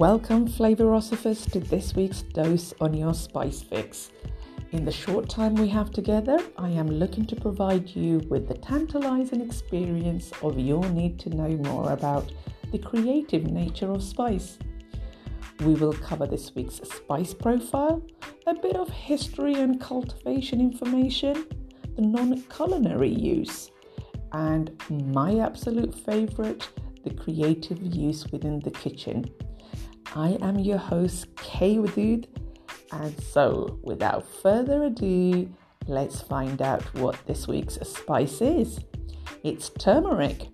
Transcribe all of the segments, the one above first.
Welcome, Flavorosophers, to this week's dose on your spice fix. In the short time we have together, I am looking to provide you with the tantalizing experience of your need to know more about the creative nature of spice. We will cover this week's spice profile, a bit of history and cultivation information, the non culinary use, and my absolute favorite, the creative use within the kitchen. I am your host, Kay Wadood, and so without further ado, let's find out what this week's spice is. It's turmeric.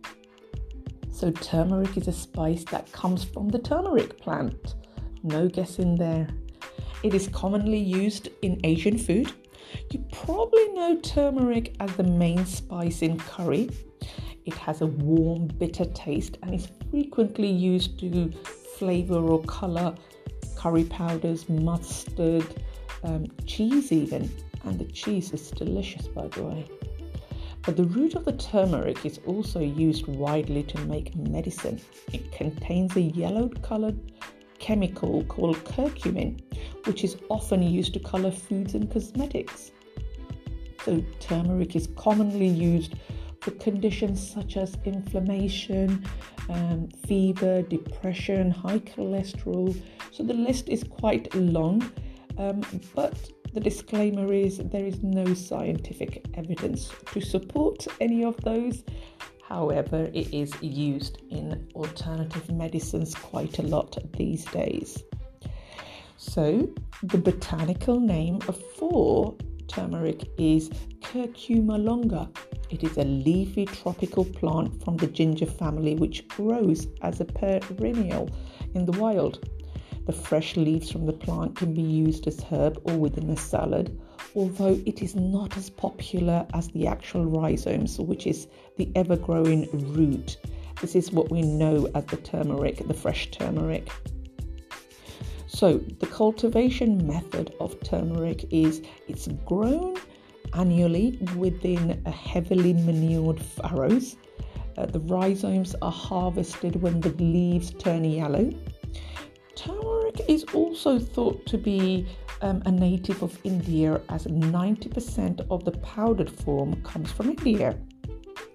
So, turmeric is a spice that comes from the turmeric plant. No guessing there. It is commonly used in Asian food. You probably know turmeric as the main spice in curry. It has a warm, bitter taste and is frequently used to flavor or color curry powders, mustard, um, cheese, even. And the cheese is delicious, by the way. But the root of the turmeric is also used widely to make medicine. It contains a yellow colored chemical called curcumin, which is often used to color foods and cosmetics. So, turmeric is commonly used conditions such as inflammation, um, fever, depression, high cholesterol. So the list is quite long, um, but the disclaimer is there is no scientific evidence to support any of those. However, it is used in alternative medicines quite a lot these days. So, the botanical name for turmeric is Curcuma longa. It is a leafy tropical plant from the ginger family which grows as a perennial in the wild. The fresh leaves from the plant can be used as herb or within a salad, although it is not as popular as the actual rhizomes, which is the ever growing root. This is what we know as the turmeric, the fresh turmeric. So, the cultivation method of turmeric is it's grown annually within heavily manured furrows. Uh, the rhizomes are harvested when the leaves turn yellow. Turmeric is also thought to be um, a native of India, as 90% of the powdered form comes from India.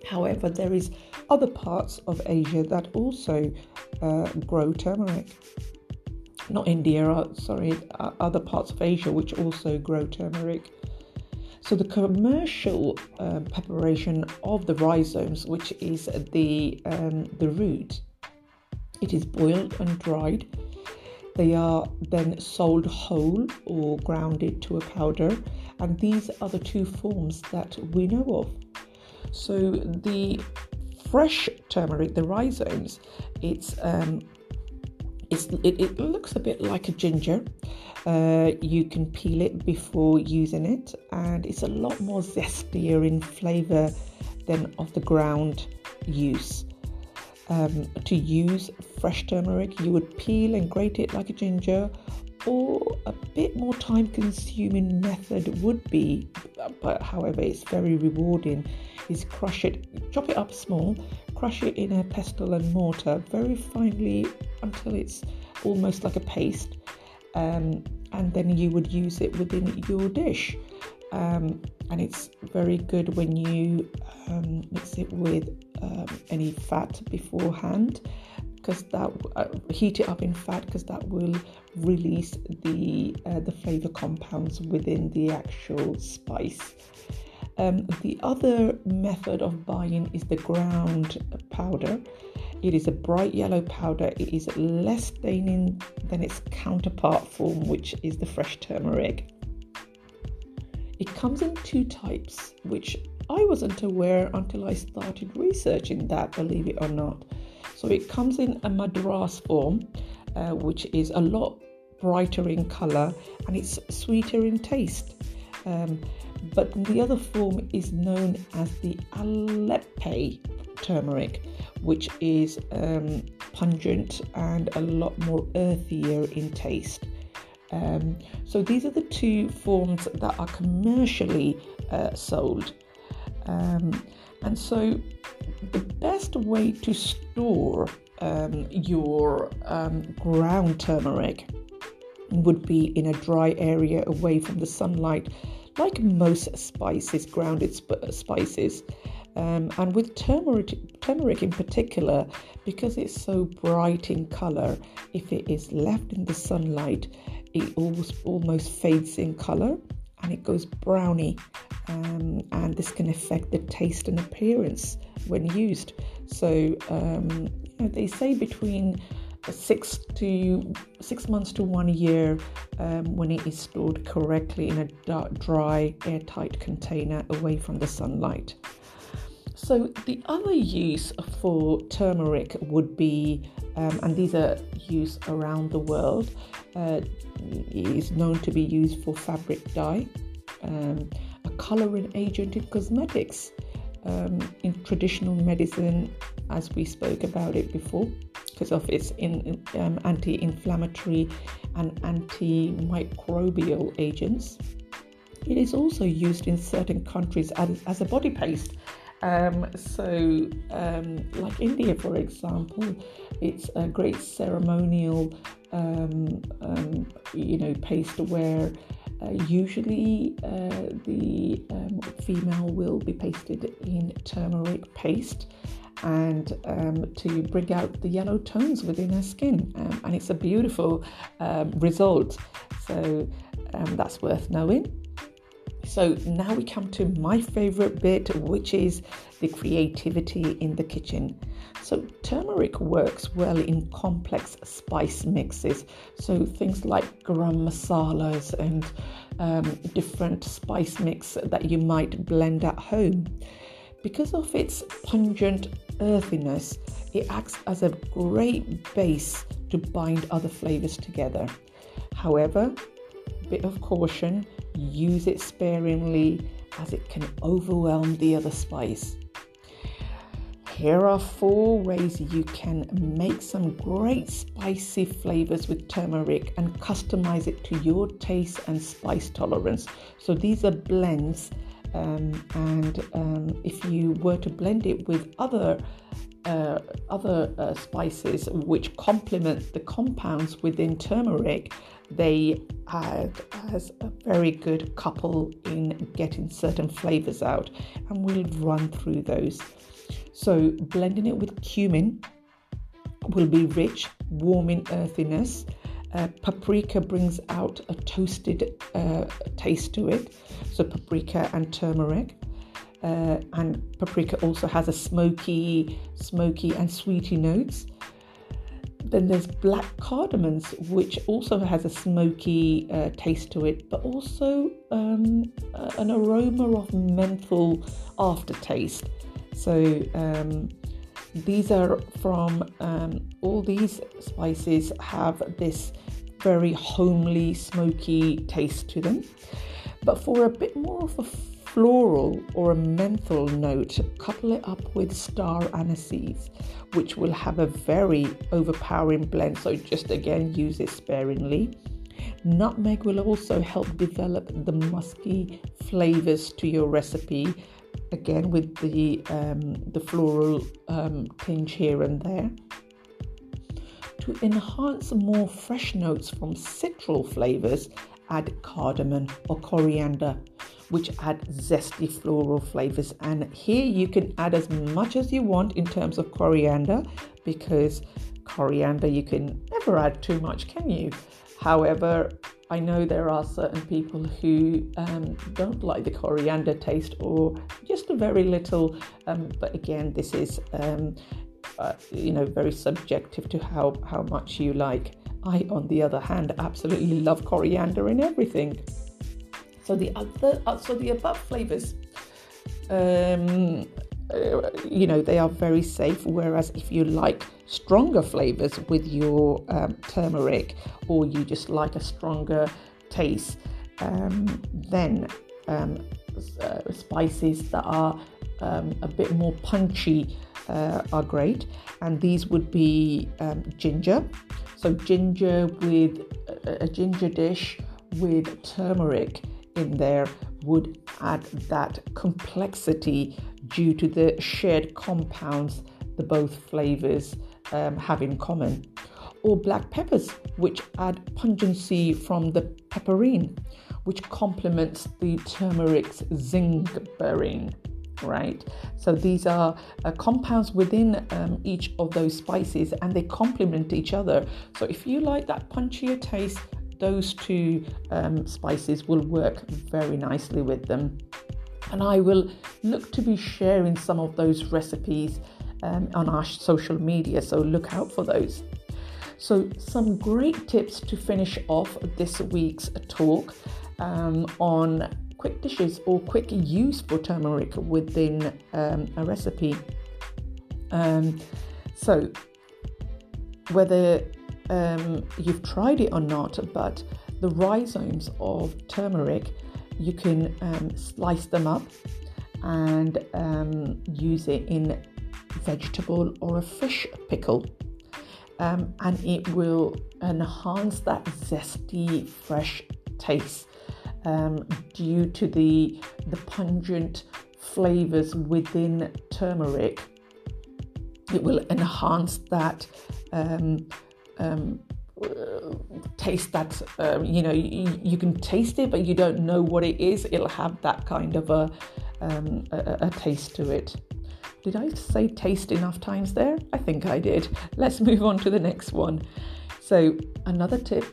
However, there is other parts of Asia that also uh, grow turmeric not India, uh, sorry, uh, other parts of Asia which also grow turmeric. So the commercial um, preparation of the rhizomes, which is the um, the root, it is boiled and dried. They are then sold whole or grounded to a powder, and these are the two forms that we know of. So the fresh turmeric, the rhizomes, it's um, it, it looks a bit like a ginger. Uh, you can peel it before using it, and it's a lot more zestier in flavour than of the ground use. Um, to use fresh turmeric, you would peel and grate it like a ginger, or a bit more time consuming method would be, but however, it's very rewarding, is crush it, chop it up small, crush it in a pestle and mortar very finely until it's almost like a paste, um, and then you would use it within your dish. Um, and it's very good when you um, mix it with um, any fat beforehand because that uh, heat it up in fat because that will release the uh, the flavor compounds within the actual spice um, the other method of buying is the ground powder. It is a bright yellow powder. It is less staining than its counterpart form, which is the fresh turmeric. It comes in two types, which I wasn't aware until I started researching that, believe it or not. So it comes in a madras form, uh, which is a lot brighter in color and it's sweeter in taste. Um, but the other form is known as the Alleppey turmeric, which is um, pungent and a lot more earthier in taste. Um, so these are the two forms that are commercially uh, sold. Um, and so the best way to store um, your um, ground turmeric would be in a dry area away from the sunlight, like most spices, grounded sp- spices. Um, and with turmeric, turmeric in particular, because it's so bright in color, if it is left in the sunlight, it almost, almost fades in color and it goes browny. Um, and this can affect the taste and appearance when used. So, um, you know, they say between six to six months to one year um, when it is stored correctly in a dark, dry, airtight container away from the sunlight. So, the other use for turmeric would be, um, and these are used around the world, uh, is known to be used for fabric dye, um, a coloring agent in cosmetics, um, in traditional medicine, as we spoke about it before, because of its in, um, anti inflammatory and antimicrobial agents. It is also used in certain countries as, as a body paste um, so, um, like India, for example, it's a great ceremonial, um, um you know, paste where uh, usually uh, the um, female will be pasted in turmeric paste and um, to bring out the yellow tones within her skin. Um, and it's a beautiful um, result. So um, that's worth knowing. So now we come to my favorite bit, which is the creativity in the kitchen. So turmeric works well in complex spice mixes. So things like garam masalas and um, different spice mix that you might blend at home. Because of its pungent earthiness, it acts as a great base to bind other flavors together. However, bit of caution use it sparingly as it can overwhelm the other spice. Here are four ways you can make some great spicy flavors with turmeric and customize it to your taste and spice tolerance. So, these are blends, um, and um, if you were to blend it with other uh, other uh, spices which complement the compounds within turmeric, they add as a very good couple in getting certain flavors out, and we'll run through those. So, blending it with cumin will be rich, warming earthiness. Uh, paprika brings out a toasted uh, taste to it, so paprika and turmeric. Uh, and paprika also has a smoky, smoky and sweety notes. Then there's black cardamoms, which also has a smoky uh, taste to it, but also um, an aroma of menthol aftertaste. So um, these are from um, all these spices have this very homely, smoky taste to them. But for a bit more of a floral or a menthol note, couple it up with star anise, which will have a very overpowering blend. So just again, use it sparingly. Nutmeg will also help develop the musky flavors to your recipe. Again, with the um, the floral um, tinge here and there. To enhance more fresh notes from citral flavors, add cardamom or coriander which add zesty floral flavors. And here you can add as much as you want in terms of coriander because coriander you can never add too much, can you? However, I know there are certain people who um, don't like the coriander taste or just a very little. Um, but again, this is um, uh, you know very subjective to how how much you like. I, on the other hand, absolutely love coriander in everything. So the other, uh, so the above flavors, um, uh, you know, they are very safe. Whereas if you like stronger flavors with your um, turmeric, or you just like a stronger taste, um, then um, uh, spices that are um, a bit more punchy uh, are great. And these would be um, ginger. So ginger with a, a ginger dish with turmeric in there would add that complexity due to the shared compounds, the both flavors um, have in common. Or black peppers, which add pungency from the piperine, which complements the turmeric's zingiberene right? So these are uh, compounds within um, each of those spices and they complement each other. So if you like that punchier taste, those two um, spices will work very nicely with them. And I will look to be sharing some of those recipes um, on our social media, so look out for those. So, some great tips to finish off this week's talk um, on quick dishes or quick use for turmeric within um, a recipe. Um, so, whether um, you've tried it or not, but the rhizomes of turmeric, you can um, slice them up and um, use it in vegetable or a fish pickle. Um, and it will enhance that zesty, fresh taste um, due to the, the pungent flavors within turmeric. It will enhance that um, um, taste that um, you know you, you, can taste it but you don't know what it is. It'll have that kind of a, um, a, a taste to it. Did i say taste enough times there? I think i did. Let's move on to the next one. So another tip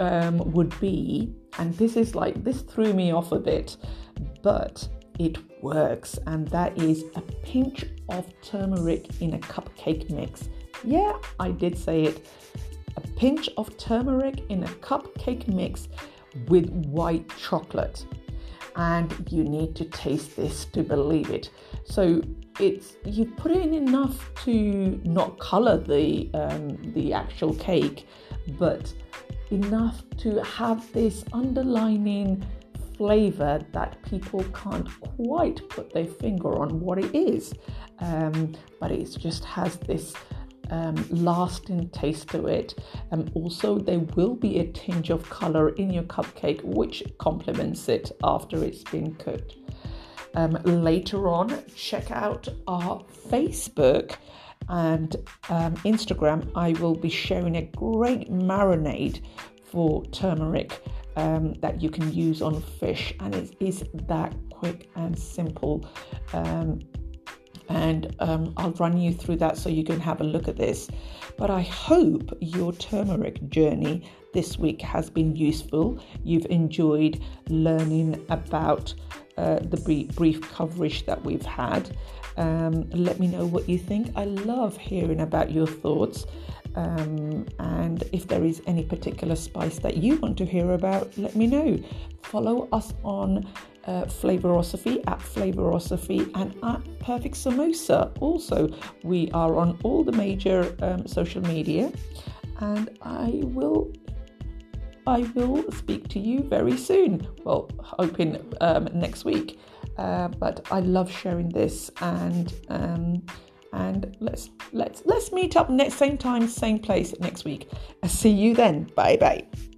um, would be and this is like, this threw me off a bit, but it works. And that is a pinch of turmeric in a cupcake mix. Yeah, I did say it. A pinch of turmeric in a cupcake mix with white chocolate. And you need to taste this to believe it. So it's you put in enough to not color the um, the actual cake, but enough to have this underlining flavor that people can't quite put their finger on what it is. Um, but it just has this um, lasting taste to it. And um, also, there will be a tinge of color in your cupcake, which complements it after it's been cooked. Um, later on, check out our Facebook and um, Instagram, I will be sharing a great marinade for turmeric um, that you can use on fish, and it is that quick and simple. Um, and um, I'll run you through that so you can have a look at this. But I hope your turmeric journey this week has been useful. You've enjoyed learning about uh, the brief, brief coverage that we've had. Um, let me know what you think. I love hearing about your thoughts. Um, and if there is any particular spice that you want to hear about, let me know. Follow us on uh, Flavorosophy at Flavorosophy and at Perfect Samosa. Also, we are on all the major um, social media, and I will. I will speak to you very soon. Well, hoping um, next week. Uh, but I love sharing this and um, and let's let's let's meet up next same time same place next week. See you then. Bye bye.